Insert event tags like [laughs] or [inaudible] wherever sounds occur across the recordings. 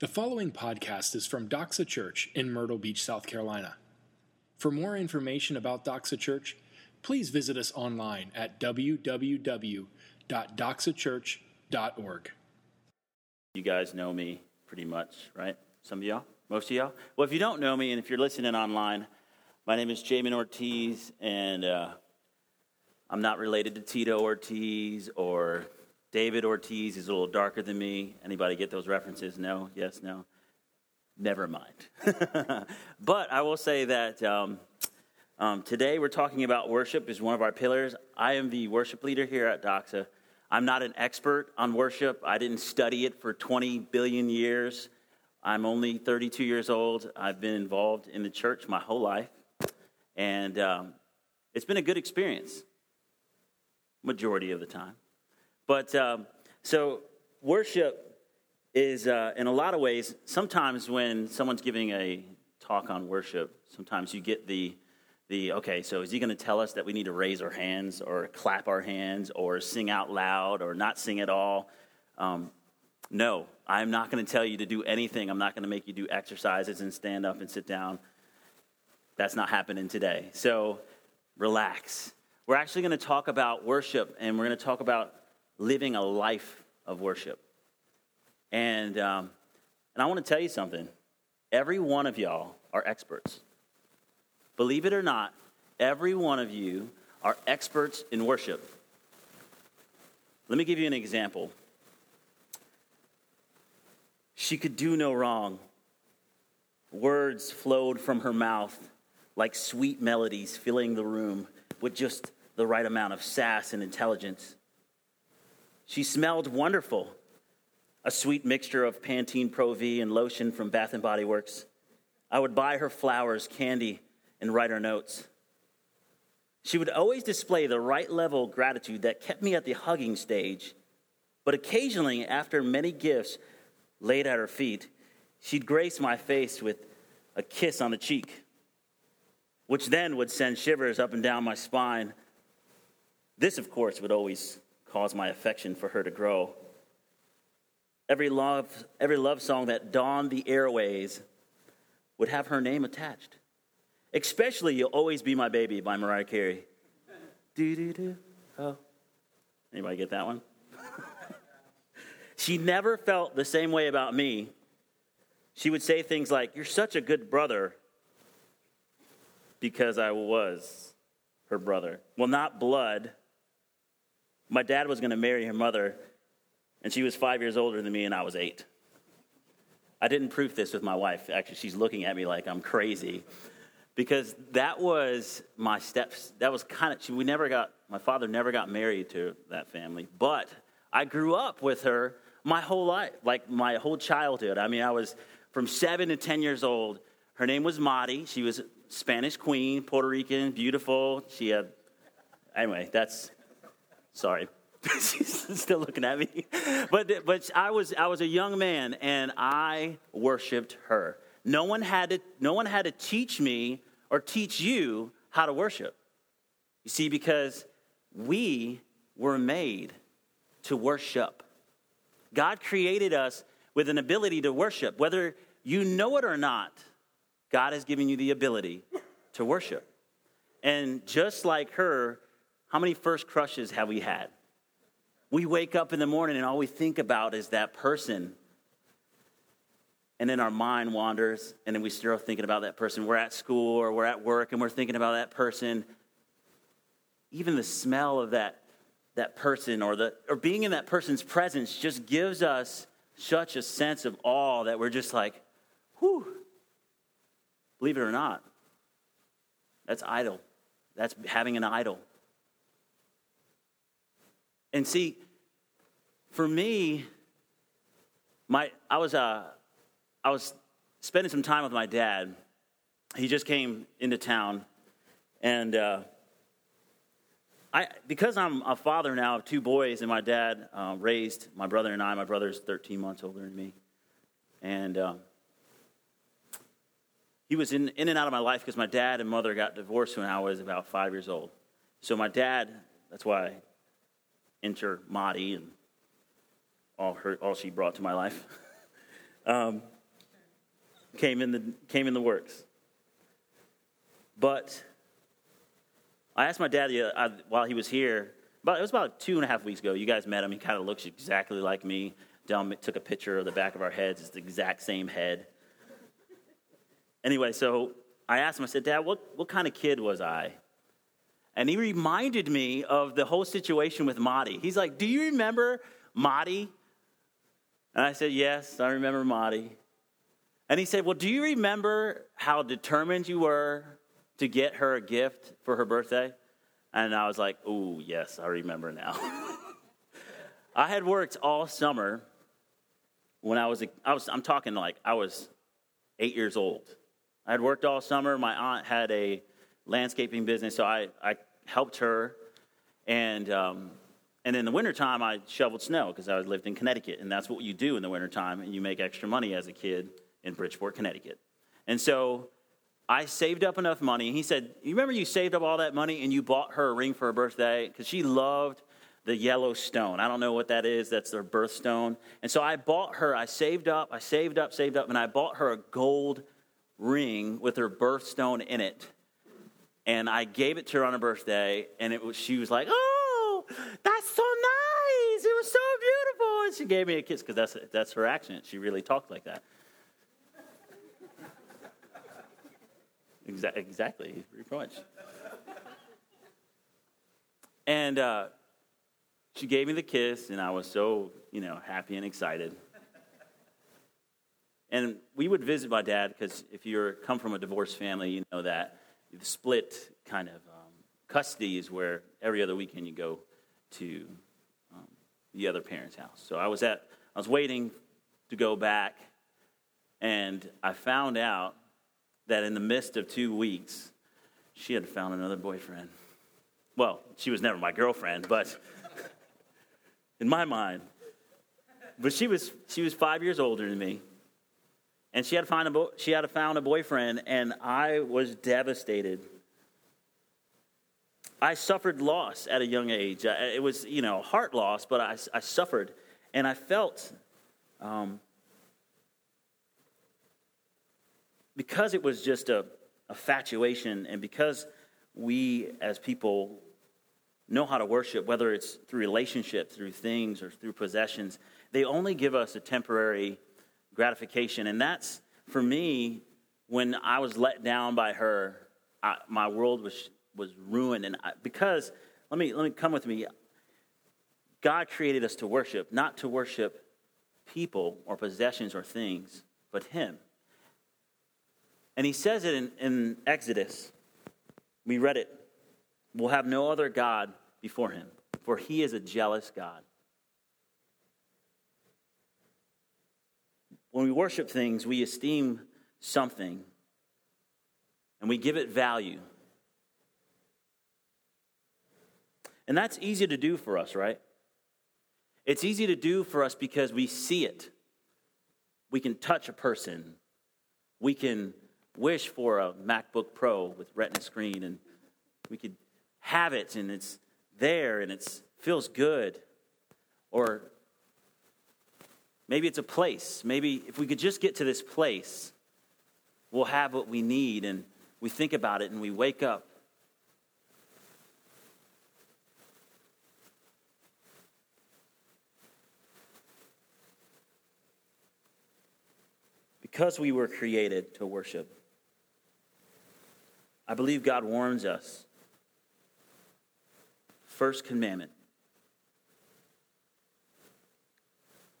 The following podcast is from Doxa Church in Myrtle Beach, South Carolina. For more information about Doxa Church, please visit us online at www.doxachurch.org. You guys know me pretty much, right? Some of y'all? Most of y'all? Well, if you don't know me and if you're listening online, my name is Jamin Ortiz, and uh, I'm not related to Tito Ortiz or David Ortiz is a little darker than me. Anybody get those references? No? Yes? No? Never mind. [laughs] but I will say that um, um, today we're talking about worship is one of our pillars. I am the worship leader here at Doxa. I'm not an expert on worship. I didn't study it for 20 billion years. I'm only 32 years old. I've been involved in the church my whole life. And um, it's been a good experience, majority of the time. But um, so worship is, uh, in a lot of ways, sometimes when someone's giving a talk on worship, sometimes you get the, the okay, so is he going to tell us that we need to raise our hands or clap our hands or sing out loud or not sing at all? Um, no, I'm not going to tell you to do anything. I'm not going to make you do exercises and stand up and sit down. That's not happening today. So relax. We're actually going to talk about worship and we're going to talk about living a life of worship. And, um, and I want to tell you something. Every one of y'all are experts. Believe it or not, every one of you are experts in worship. Let me give you an example. She could do no wrong. Words flowed from her mouth like sweet melodies filling the room with just the right amount of sass and intelligence. She smelled wonderful, a sweet mixture of Pantene Pro V and lotion from Bath and Body Works. I would buy her flowers, candy, and write her notes. She would always display the right level of gratitude that kept me at the hugging stage. But occasionally, after many gifts laid at her feet, she'd grace my face with a kiss on the cheek, which then would send shivers up and down my spine. This, of course, would always caused my affection for her to grow. Every love, every love song that dawned the airways would have her name attached. Especially You'll Always Be My Baby by Mariah Carey. Do, do, do. Oh. Anybody get that one? [laughs] she never felt the same way about me. She would say things like, You're such a good brother because I was her brother. Well, not blood, my dad was going to marry her mother, and she was five years older than me, and I was eight. I didn't proof this with my wife. Actually, she's looking at me like I'm crazy because that was my steps. That was kind of, we never got, my father never got married to that family, but I grew up with her my whole life, like my whole childhood. I mean, I was from seven to 10 years old. Her name was Madi. She was Spanish queen, Puerto Rican, beautiful. She had, anyway, that's Sorry. [laughs] She's still looking at me. But, but I, was, I was a young man and I worshiped her. No one, had to, no one had to teach me or teach you how to worship. You see, because we were made to worship. God created us with an ability to worship. Whether you know it or not, God has given you the ability to worship. And just like her, how many first crushes have we had? We wake up in the morning and all we think about is that person. And then our mind wanders, and then we start thinking about that person. We're at school or we're at work and we're thinking about that person. Even the smell of that, that person or, the, or being in that person's presence just gives us such a sense of awe that we're just like, whew. Believe it or not, that's idol. That's having an idol. And see, for me, my I was uh, I was spending some time with my dad. He just came into town, and uh, I because I'm a father now of two boys, and my dad uh, raised my brother and I. My brother's 13 months older than me, and um, he was in in and out of my life because my dad and mother got divorced when I was about five years old. So my dad, that's why enter Madi and all, her, all she brought to my life. [laughs] um, came in the came in the works. But I asked my dad uh, while he was here. But it was about two and a half weeks ago. You guys met him. He kind of looks exactly like me. Del took a picture of the back of our heads. It's the exact same head. Anyway, so I asked him. I said, "Dad, what what kind of kid was I?" And he reminded me of the whole situation with Marty. He's like, Do you remember Marty? And I said, Yes, I remember Marty. And he said, Well, do you remember how determined you were to get her a gift for her birthday? And I was like, Oh, yes, I remember now. [laughs] I had worked all summer when I was, I was, I'm talking like I was eight years old. I had worked all summer. My aunt had a landscaping business, so I, I helped her. And, um, and in the wintertime, I shoveled snow because I lived in Connecticut, and that's what you do in the wintertime, and you make extra money as a kid in Bridgeport, Connecticut. And so I saved up enough money. He said, You remember you saved up all that money and you bought her a ring for her birthday? Because she loved the yellow stone. I don't know what that is. That's their birthstone. And so I bought her, I saved up, I saved up, saved up, and I bought her a gold ring with her birthstone in it and I gave it to her on her birthday, and it was she was like, "Oh, that's so nice! It was so beautiful!" And she gave me a kiss because that's that's her accent. She really talked like that. Exa- exactly, pretty much. And uh, she gave me the kiss, and I was so you know happy and excited. And we would visit my dad because if you come from a divorced family, you know that the split kind of um, custody is where every other weekend you go to um, the other parent's house. So I was at, I was waiting to go back, and I found out that in the midst of two weeks, she had found another boyfriend. Well, she was never my girlfriend, but [laughs] in my mind. But she was, she was five years older than me and she had, found a bo- she had found a boyfriend, and I was devastated. I suffered loss at a young age. It was, you know, heart loss, but I, I suffered. And I felt, um, because it was just a, a fatuation, and because we as people know how to worship, whether it's through relationships, through things, or through possessions, they only give us a temporary gratification. And that's, for me, when I was let down by her, I, my world was, was ruined. And I, because, let me, let me come with me. God created us to worship, not to worship people or possessions or things, but Him. And He says it in, in Exodus. We read it. We'll have no other God before Him, for He is a jealous God. When we worship things, we esteem something and we give it value. And that's easy to do for us, right? It's easy to do for us because we see it. We can touch a person. We can wish for a MacBook Pro with Retina screen, and we could have it, and it's there, and it feels good. Or Maybe it's a place. Maybe if we could just get to this place, we'll have what we need. And we think about it and we wake up. Because we were created to worship, I believe God warns us. First commandment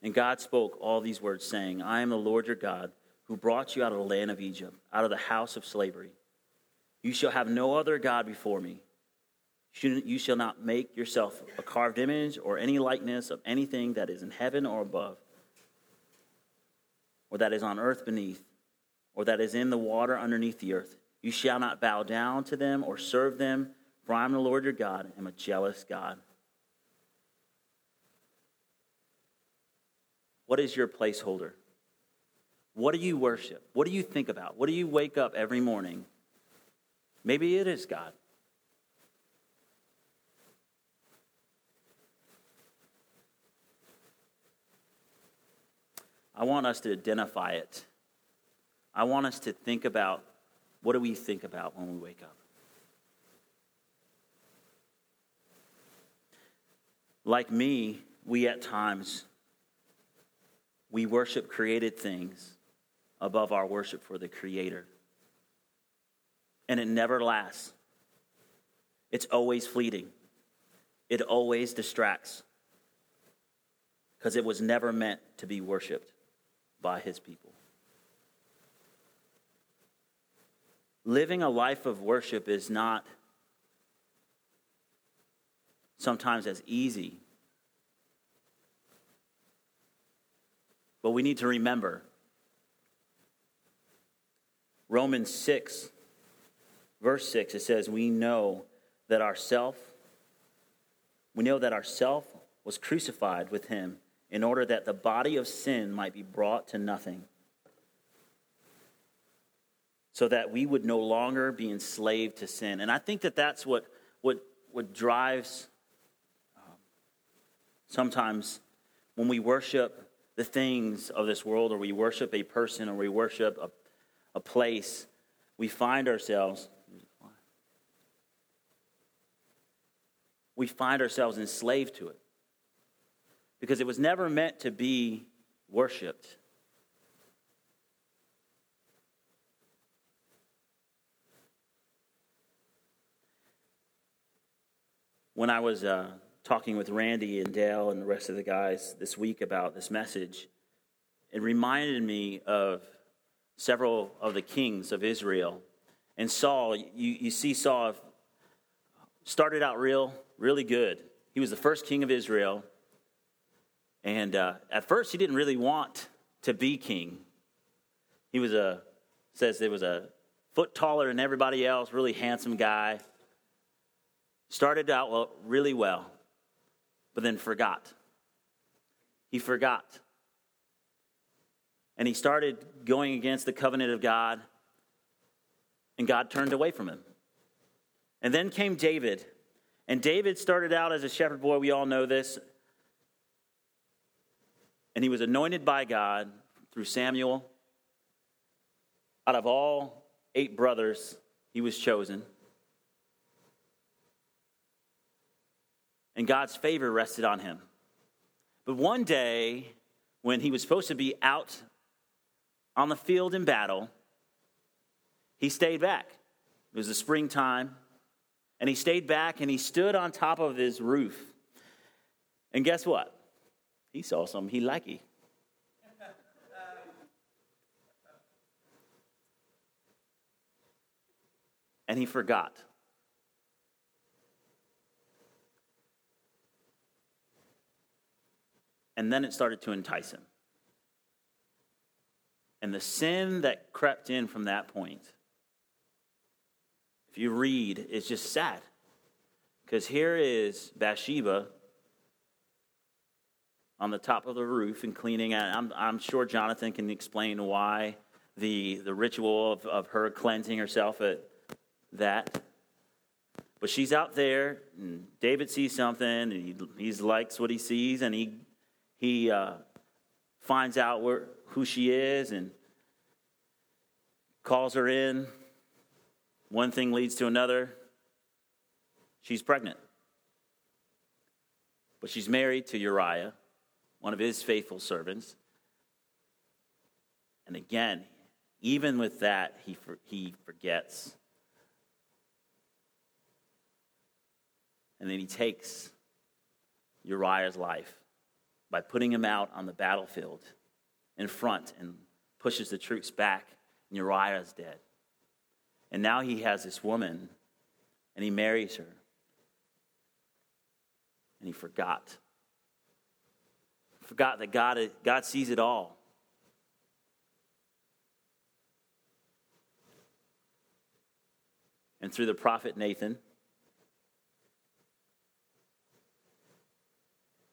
And God spoke all these words, saying, I am the Lord your God, who brought you out of the land of Egypt, out of the house of slavery. You shall have no other God before me. You shall not make yourself a carved image or any likeness of anything that is in heaven or above, or that is on earth beneath, or that is in the water underneath the earth. You shall not bow down to them or serve them, for I am the Lord your God, am a jealous God What is your placeholder? What do you worship? What do you think about? What do you wake up every morning? Maybe it is God. I want us to identify it. I want us to think about what do we think about when we wake up? Like me, we at times we worship created things above our worship for the creator. And it never lasts. It's always fleeting. It always distracts. Because it was never meant to be worshiped by his people. Living a life of worship is not sometimes as easy. But we need to remember Romans 6, verse 6, it says, We know that our self, we know that our self was crucified with him in order that the body of sin might be brought to nothing, so that we would no longer be enslaved to sin. And I think that that's what, what, what drives um, sometimes when we worship the things of this world, or we worship a person, or we worship a, a place, we find ourselves. We find ourselves enslaved to it because it was never meant to be worshiped. When I was uh, talking with Randy and Dale and the rest of the guys this week about this message, it reminded me of several of the kings of Israel. And Saul, you, you see Saul started out real, really good. He was the first king of Israel. And uh, at first, he didn't really want to be king. He was a, says there was a foot taller than everybody else, really handsome guy. Started out well, really well, but then forgot. He forgot. And he started going against the covenant of God, and God turned away from him. And then came David. And David started out as a shepherd boy. We all know this. And he was anointed by God through Samuel. Out of all eight brothers, he was chosen. And God's favor rested on him. But one day, when he was supposed to be out on the field in battle, he stayed back. It was the springtime, and he stayed back and he stood on top of his roof. And guess what? He saw something he liked. and he forgot. And then it started to entice him. And the sin that crept in from that point, if you read, it's just sad. Because here is Bathsheba on the top of the roof and cleaning. I'm, I'm sure Jonathan can explain why the, the ritual of, of her cleansing herself at that. But she's out there, and David sees something, and he, he likes what he sees, and he, he uh, finds out where, who she is and calls her in. One thing leads to another. She's pregnant. But she's married to Uriah, one of his faithful servants. And again, even with that, he, for, he forgets. And then he takes Uriah's life by putting him out on the battlefield in front and pushes the troops back, and Uriah is dead. And now he has this woman, and he marries her. And he forgot forgot that God, God sees it all. And through the prophet Nathan,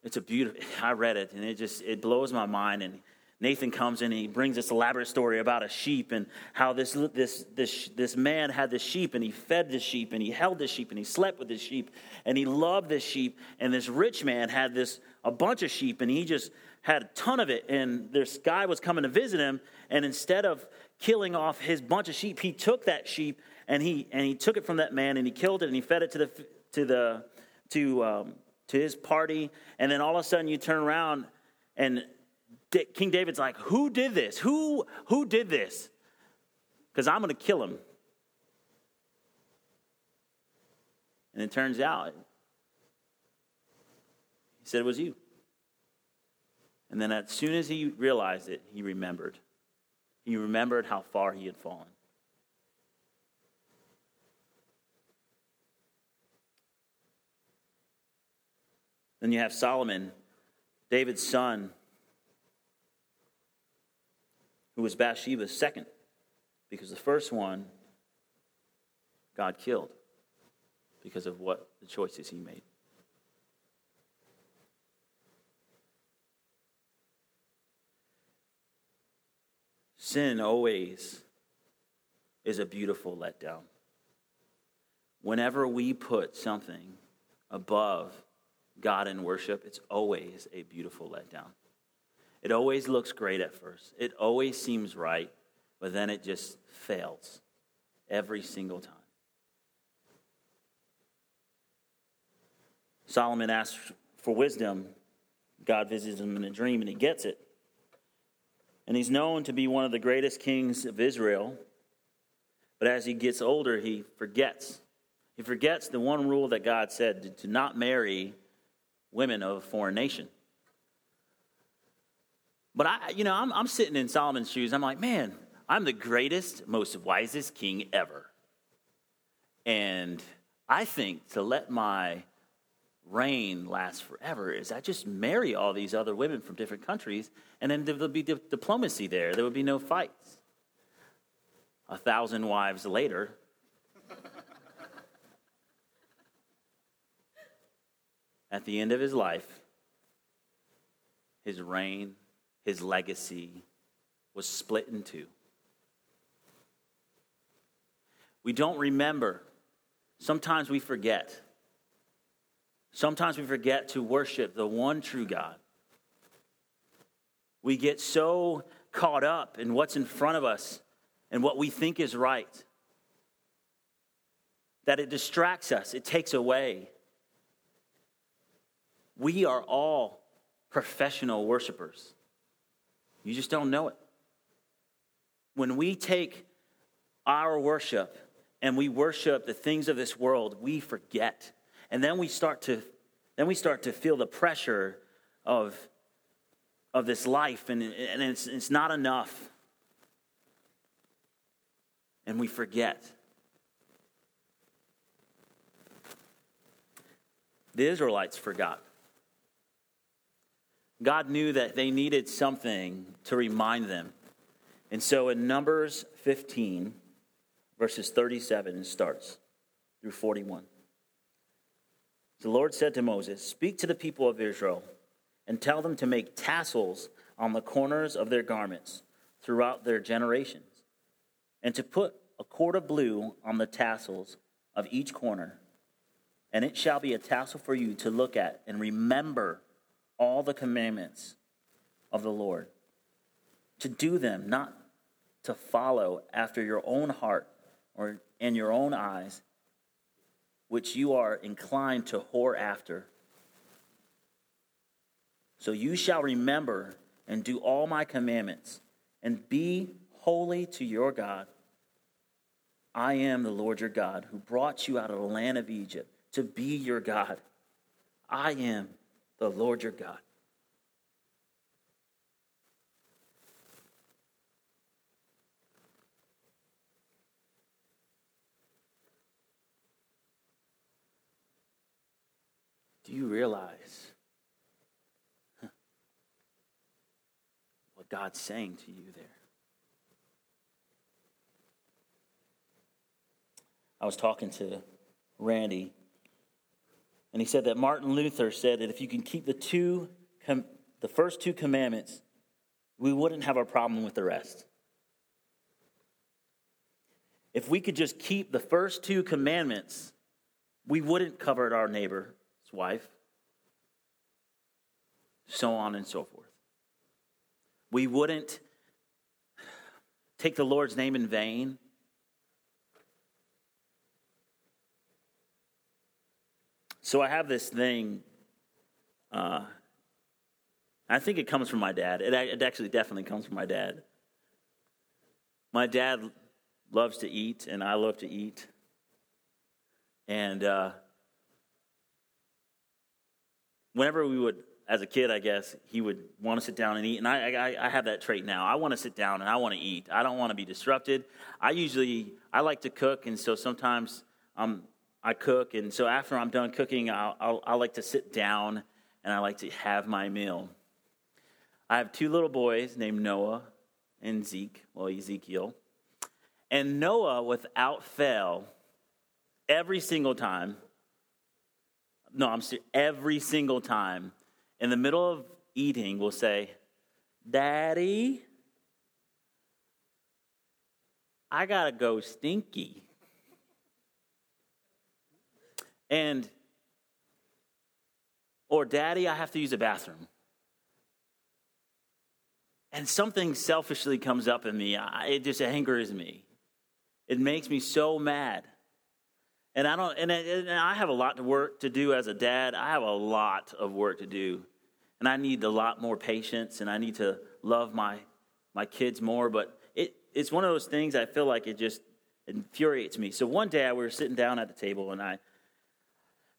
it's a beautiful, [laughs] I read it and it just, it blows my mind. And Nathan comes in and he brings this elaborate story about a sheep and how this, this, this, this man had this sheep and he fed the sheep and he held the sheep and he slept with the sheep and he loved the sheep. And this rich man had this a bunch of sheep and he just had a ton of it. And this guy was coming to visit him. And instead of killing off his bunch of sheep, he took that sheep and he, and he took it from that man and he killed it and he fed it to the, to the, to, um, to his party. And then all of a sudden you turn around and King David's like, Who did this? Who, who did this? Because I'm going to kill him. And it turns out, he said it was you. And then as soon as he realized it, he remembered. He remembered how far he had fallen. Then you have Solomon, David's son, who was Bathsheba's second, because the first one God killed because of what the choices he made. Sin always is a beautiful letdown. Whenever we put something above God in worship, it's always a beautiful letdown. It always looks great at first, it always seems right, but then it just fails every single time. Solomon asks for wisdom. God visits him in a dream and he gets it. And he's known to be one of the greatest kings of Israel. But as he gets older, he forgets. He forgets the one rule that God said to not marry women of a foreign nation. But I, you know, I'm, I'm sitting in Solomon's shoes. I'm like, man, I'm the greatest, most wisest king ever. And I think to let my reign last forever is I just marry all these other women from different countries, and then there'll be di- diplomacy there. There would be no fights. A thousand wives later, at the end of his life, his reign his legacy was split in two. We don't remember. Sometimes we forget. Sometimes we forget to worship the one true God. We get so caught up in what's in front of us and what we think is right that it distracts us, it takes away. We are all professional worshipers. You just don't know it. When we take our worship and we worship the things of this world, we forget. And then we start to then we start to feel the pressure of of this life and, and it's, it's not enough. And we forget. The Israelites forgot. God knew that they needed something to remind them. And so in Numbers 15, verses 37, it starts through 41. The Lord said to Moses, Speak to the people of Israel and tell them to make tassels on the corners of their garments throughout their generations, and to put a cord of blue on the tassels of each corner. And it shall be a tassel for you to look at and remember all the commandments of the Lord, to do them, not to follow after your own heart or in your own eyes, which you are inclined to whore after. So you shall remember and do all my commandments, and be holy to your God. I am the Lord your God, who brought you out of the land of Egypt to be your God. I am the Lord your God. Do you realize what God's saying to you there? I was talking to Randy and he said that Martin Luther said that if you can keep the two, the first two commandments we wouldn't have a problem with the rest. If we could just keep the first two commandments, we wouldn't covet our neighbor's wife, so on and so forth. We wouldn't take the Lord's name in vain. So I have this thing. Uh, I think it comes from my dad. It, it actually definitely comes from my dad. My dad loves to eat, and I love to eat. And uh, whenever we would, as a kid, I guess, he would want to sit down and eat. And I, I, I have that trait now. I want to sit down and I want to eat. I don't want to be disrupted. I usually, I like to cook, and so sometimes um, I cook. And so after I'm done cooking, I like to sit down and I like to have my meal. I have two little boys named Noah and Zeke, well, Ezekiel. And Noah, without fail, every single time, no, I'm serious, every single time, in the middle of eating, will say, Daddy, I gotta go stinky. And, or Daddy, I have to use a bathroom and something selfishly comes up in me. It just angers me. It makes me so mad. And I don't, and, and I have a lot of work to do as a dad. I have a lot of work to do, and I need a lot more patience, and I need to love my my kids more. But it, it's one of those things I feel like it just infuriates me. So one day we were sitting down at the table, and I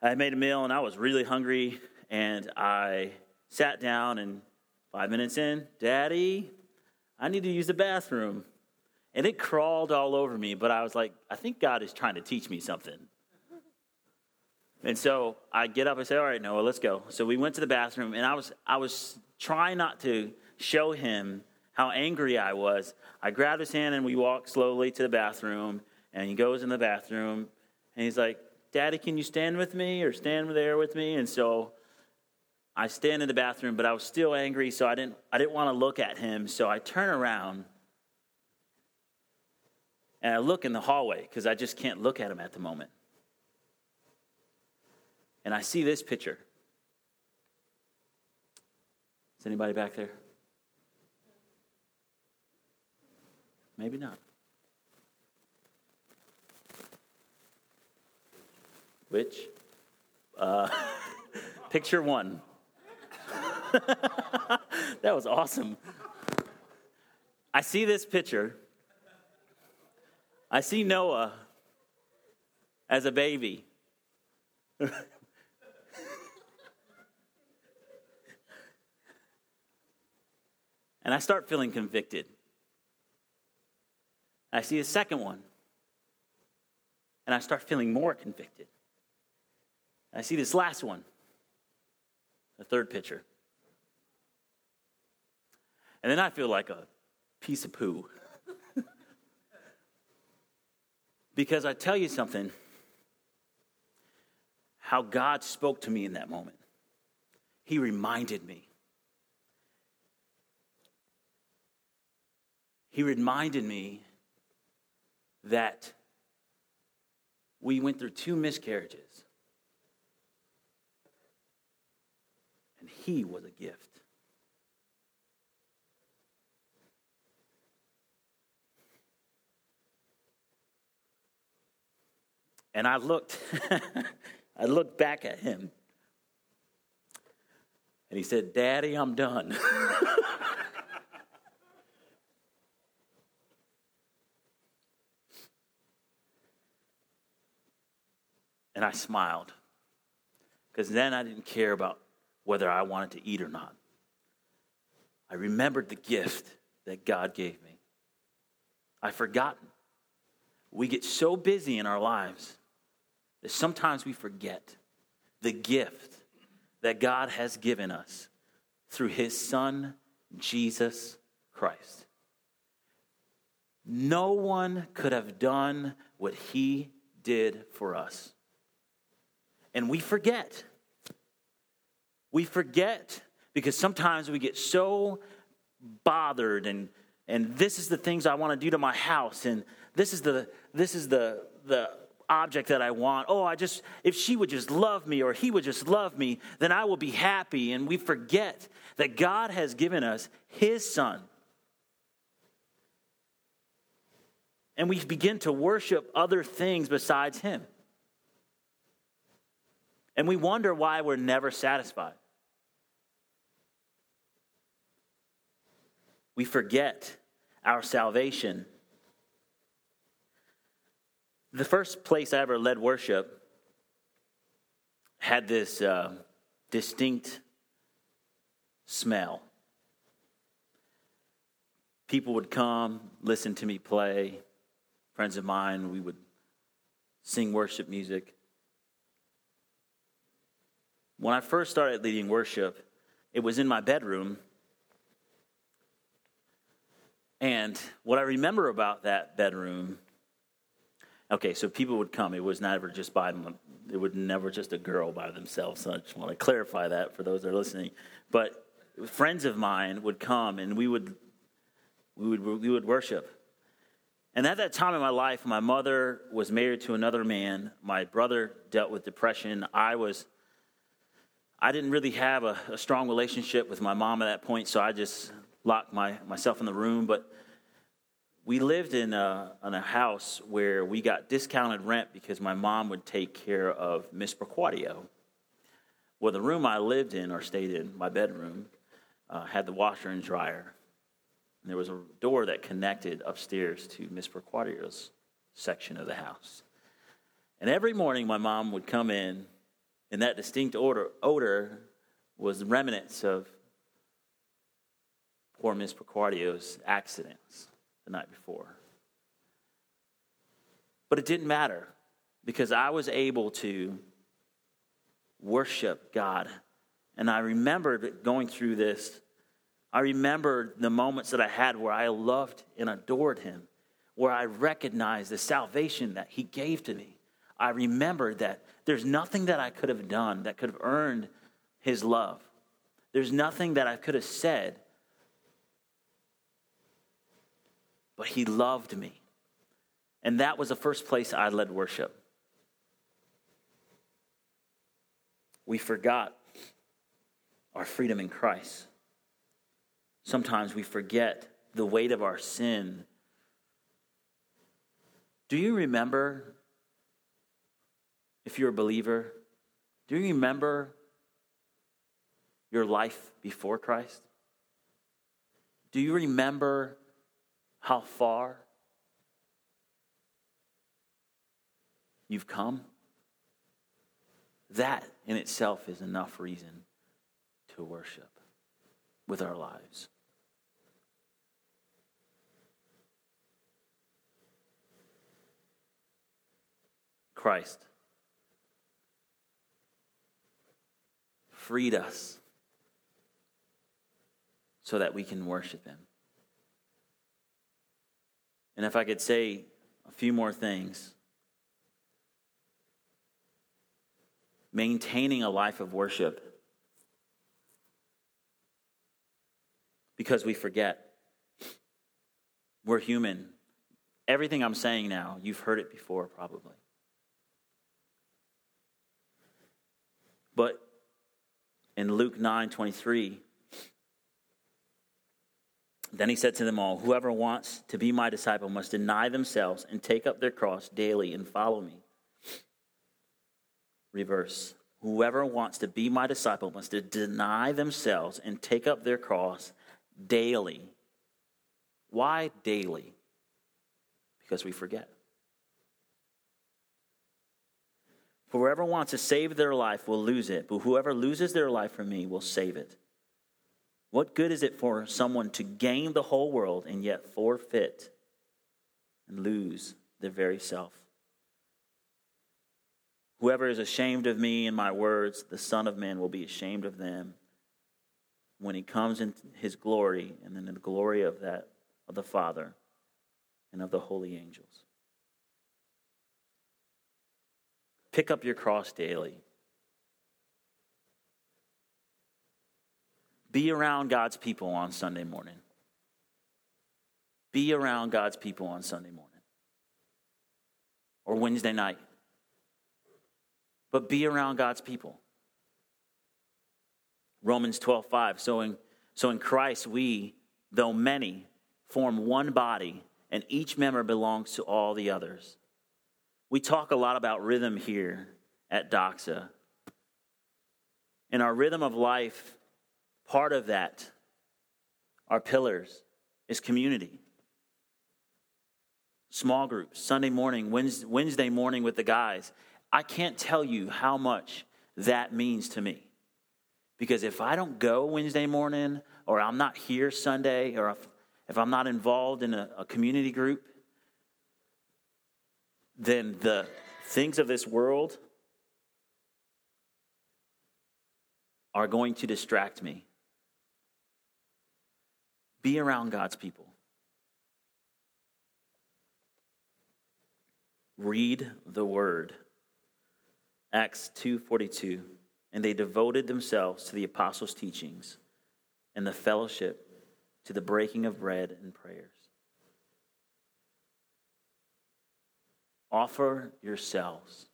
I made a meal, and I was really hungry, and I sat down and Five minutes in, Daddy, I need to use the bathroom. And it crawled all over me, but I was like, I think God is trying to teach me something. And so I get up and say, All right, Noah, let's go. So we went to the bathroom, and I was, I was trying not to show him how angry I was. I grabbed his hand and we walked slowly to the bathroom, and he goes in the bathroom, and he's like, Daddy, can you stand with me or stand there with me? And so I stand in the bathroom, but I was still angry, so I didn't, I didn't want to look at him. So I turn around and I look in the hallway because I just can't look at him at the moment. And I see this picture. Is anybody back there? Maybe not. Which? Uh, [laughs] picture one. [laughs] that was awesome. I see this picture. I see Noah as a baby. [laughs] and I start feeling convicted. I see a second one. And I start feeling more convicted. I see this last one, the third picture. And then I feel like a piece of poo. [laughs] because I tell you something, how God spoke to me in that moment. He reminded me. He reminded me that we went through two miscarriages, and He was a gift. And I looked, [laughs] I looked back at him. And he said, Daddy, I'm done. [laughs] and I smiled because then I didn't care about whether I wanted to eat or not. I remembered the gift that God gave me. I've forgotten. We get so busy in our lives that sometimes we forget the gift that God has given us through his son, Jesus Christ. No one could have done what he did for us. And we forget. We forget because sometimes we get so bothered and and this is the things I want to do to my house and this is the this is the the object that I want. Oh, I just if she would just love me or he would just love me, then I will be happy and we forget that God has given us his son. And we begin to worship other things besides him. And we wonder why we're never satisfied. We forget our salvation. The first place I ever led worship had this uh, distinct smell. People would come, listen to me play. Friends of mine, we would sing worship music. When I first started leading worship, it was in my bedroom. And what I remember about that bedroom, okay, so people would come. It was never just by them. It was never just a girl by themselves. So I just want to clarify that for those that are listening. But friends of mine would come, and we would we would we would worship. And at that time in my life, my mother was married to another man. My brother dealt with depression. I was I didn't really have a, a, strong relationship with my mom at that point, so I just locked my, myself in the room. But we lived in a, in a house where we got discounted rent because my mom would take care of Miss Perquadio. Well, the room I lived in or stayed in, my bedroom, uh, had the washer and dryer. And there was a door that connected upstairs to Miss Perquadio's section of the house. And every morning, my mom would come in and that distinct odor, odor was remnants of poor Miss Perquadio's accidents the night before. But it didn't matter because I was able to worship God. And I remembered going through this. I remembered the moments that I had where I loved and adored Him, where I recognized the salvation that He gave to me. I remembered that there's nothing that I could have done that could have earned his love. There's nothing that I could have said. But he loved me. And that was the first place I led worship. We forgot our freedom in Christ. Sometimes we forget the weight of our sin. Do you remember if you're a believer, do you remember your life before Christ? Do you remember how far you've come? That in itself is enough reason to worship with our lives. Christ freed us so that we can worship Him. And if I could say a few more things, maintaining a life of worship because we forget. We're human. Everything I'm saying now, you've heard it before probably. But in Luke 9 23. Then he said to them all, Whoever wants to be my disciple must deny themselves and take up their cross daily and follow me. Reverse. Whoever wants to be my disciple must deny themselves and take up their cross daily. Why daily? Because we forget. For whoever wants to save their life will lose it, but whoever loses their life for me will save it. What good is it for someone to gain the whole world and yet forfeit and lose their very self? Whoever is ashamed of me and my words, the Son of Man will be ashamed of them when he comes in his glory and then in the glory of that of the Father and of the holy angels. Pick up your cross daily. Be around God's people on Sunday morning. Be around God's people on Sunday morning or Wednesday night. But be around God's people. Romans 12, 5. So in, so in Christ, we, though many, form one body, and each member belongs to all the others. We talk a lot about rhythm here at Doxa. In our rhythm of life, part of that, our pillars, is community. Small groups, Sunday morning, Wednesday morning with the guys. I can't tell you how much that means to me. Because if I don't go Wednesday morning, or I'm not here Sunday, or if, if I'm not involved in a, a community group, then the things of this world are going to distract me. Be around God's people. Read the word. Acts 2:42 and they devoted themselves to the apostles' teachings and the fellowship to the breaking of bread and prayers. Offer yourselves.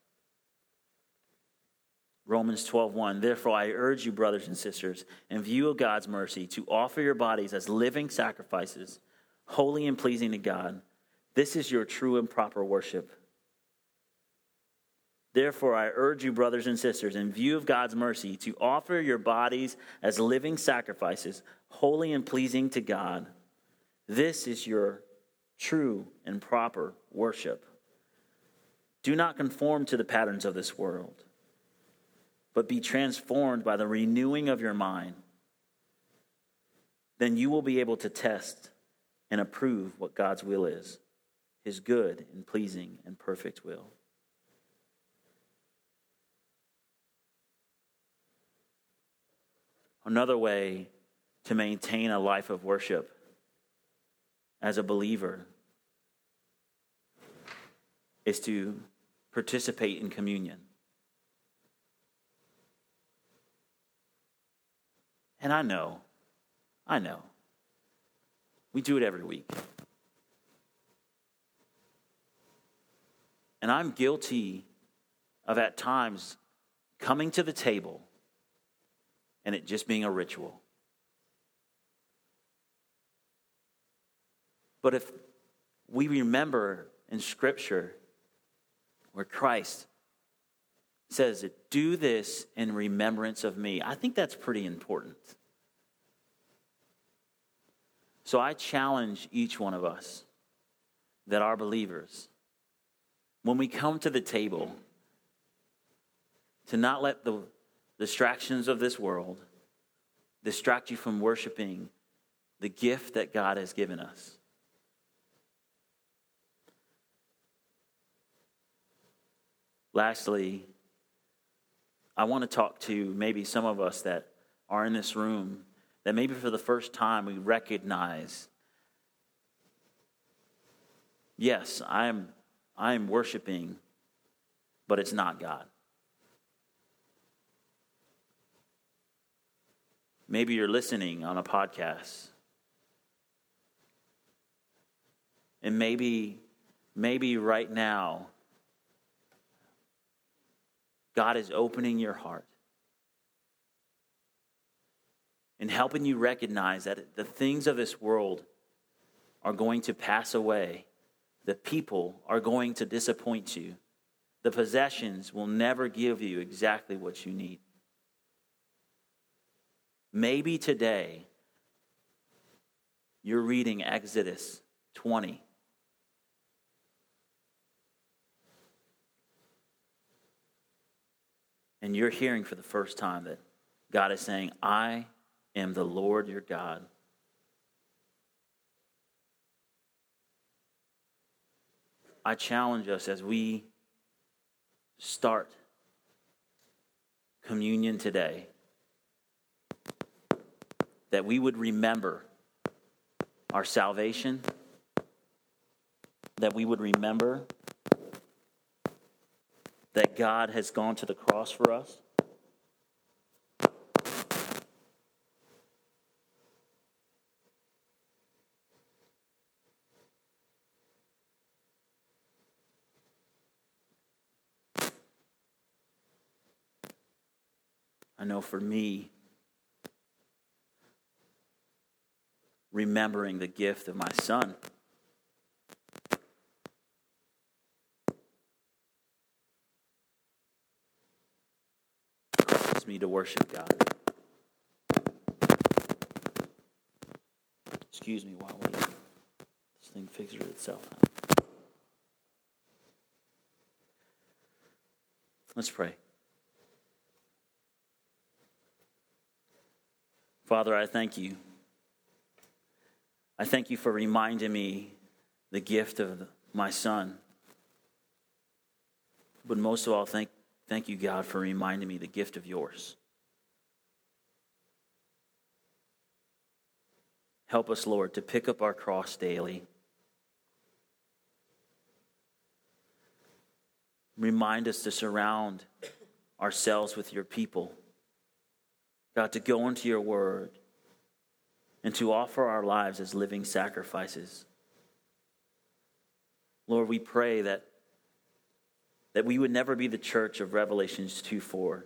Romans 12:1 Therefore I urge you brothers and sisters in view of God's mercy to offer your bodies as living sacrifices holy and pleasing to God this is your true and proper worship Therefore, I urge you, brothers and sisters, in view of God's mercy, to offer your bodies as living sacrifices, holy and pleasing to God. This is your true and proper worship. Do not conform to the patterns of this world, but be transformed by the renewing of your mind. Then you will be able to test and approve what God's will is, his good and pleasing and perfect will. Another way to maintain a life of worship as a believer is to participate in communion. And I know, I know, we do it every week. And I'm guilty of at times coming to the table and it just being a ritual. But if we remember in Scripture where Christ says, Do this in remembrance of me, I think that's pretty important. So I challenge each one of us that are believers, when we come to the table, to not let the distractions of this world distract you from worshiping the gift that God has given us. Lastly, I want to talk to maybe some of us that are in this room that maybe for the first time we recognize yes, I am, I am worshiping, but it's not God. Maybe you're listening on a podcast. And maybe, maybe right now, God is opening your heart and helping you recognize that the things of this world are going to pass away. The people are going to disappoint you. The possessions will never give you exactly what you need. Maybe today you're reading Exodus 20. And you're hearing for the first time that God is saying, I am the Lord your God. I challenge us as we start communion today that we would remember our salvation, that we would remember that God has gone to the cross for us? I know for me, remembering the gift of my son. Me to worship God. Excuse me while we, this thing figures itself out. Let's pray. Father, I thank you. I thank you for reminding me the gift of my son. But most of all, thank, thank you, God, for reminding me the gift of yours. Help us, Lord, to pick up our cross daily. Remind us to surround ourselves with your people. God, to go into your word and to offer our lives as living sacrifices. Lord, we pray that, that we would never be the church of Revelations 2 4,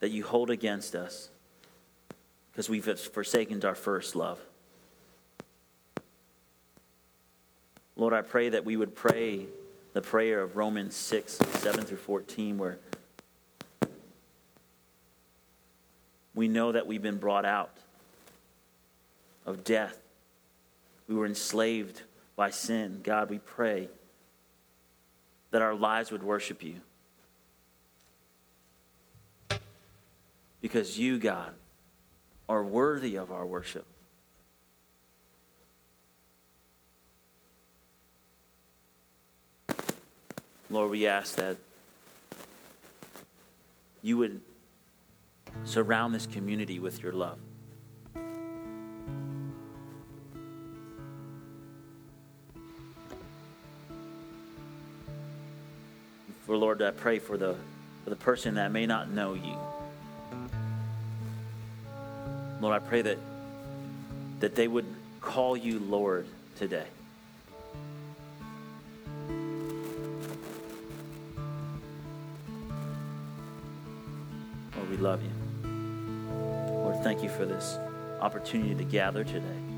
that you hold against us because we've forsaken our first love. Lord, I pray that we would pray the prayer of Romans 6 7 through 14, where we know that we've been brought out of death. We were enslaved by sin. God, we pray that our lives would worship you. Because you, God, are worthy of our worship. Lord, we ask that you would surround this community with your love. For Lord, I pray for the, for the person that may not know you. Lord, I pray that, that they would call you Lord today. Lord, we love you. Lord, thank you for this opportunity to gather today.